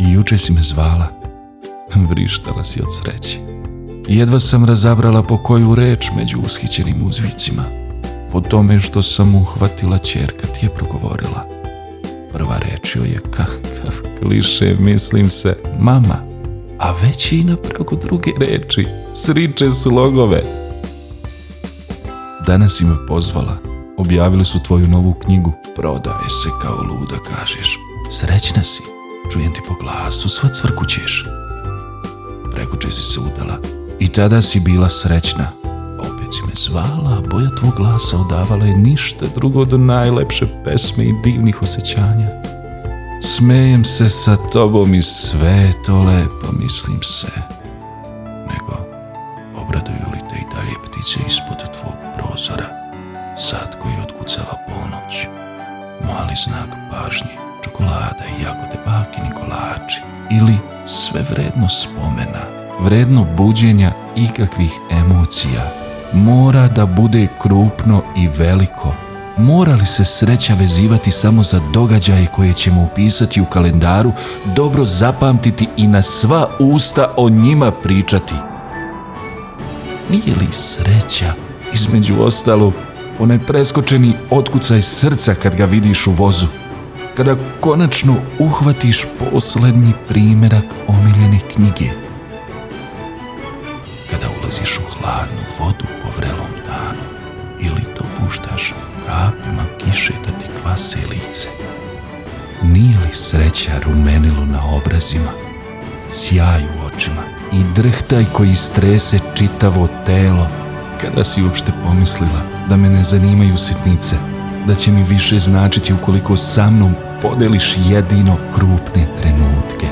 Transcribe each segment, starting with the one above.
I juče si me zvala. Vrištala si od sreće. Jedva sam razabrala po koju reč među ushićenim uzvicima. Po tome što sam uhvatila čerka ti je progovorila. Prva reč joj je kakav kliše, mislim se, mama. A već je i na pragu druge reči, sriče slogove. Danas si me pozvala. Objavili su tvoju novu knjigu. Prodaje se kao luda, kažeš. Srećna si. Čujem ti po glasu, sva cvrkućeš. Prekuče si se udala. I tada si bila srećna. Opet si me zvala, a boja tvog glasa odavala je ništa drugo do najlepše pesme i divnih osjećanja. Smejem se sa tobom i sve to lepo, mislim se. Nego, obraduju li te i dalje ptice ispod tvog prozora? Sad koji je otkucala ponoć. Mali znak pažnje, čokolada i jagode bakini kolači. Ili sve vredno spomena, vredno buđenja ikakvih emocija. Mora da bude krupno i veliko. Mora li se sreća vezivati samo za događaje koje ćemo upisati u kalendaru, dobro zapamtiti i na sva usta o njima pričati? Nije li sreća, između ostalog, onaj preskočeni otkucaj srca kad ga vidiš u vozu? Kada konačno uhvatiš poslednji primjerak omiljene knjige? Kada ulaziš u hladnu vodu po vrelom danu ili dopuštaš kapima kiše da ti kvase lice? Nije li sreća rumenilo na obrazima, sjaj u očima i drhtaj koji strese čitavo telo? Kada si uopšte pomislila da me ne zanimaju sitnice, da će mi više značiti ukoliko sa mnom podeliš jedino krupne trenutke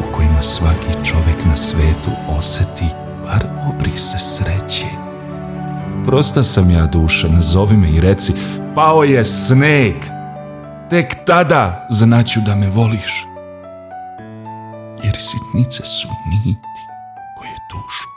u kojima svaki čovek na svetu oseti bar obrise sreće. Prosta sam ja duša, nazovi me i reci, pao je sneg. Tek tada znaću da me voliš. Jer sitnice su niti koje tušu.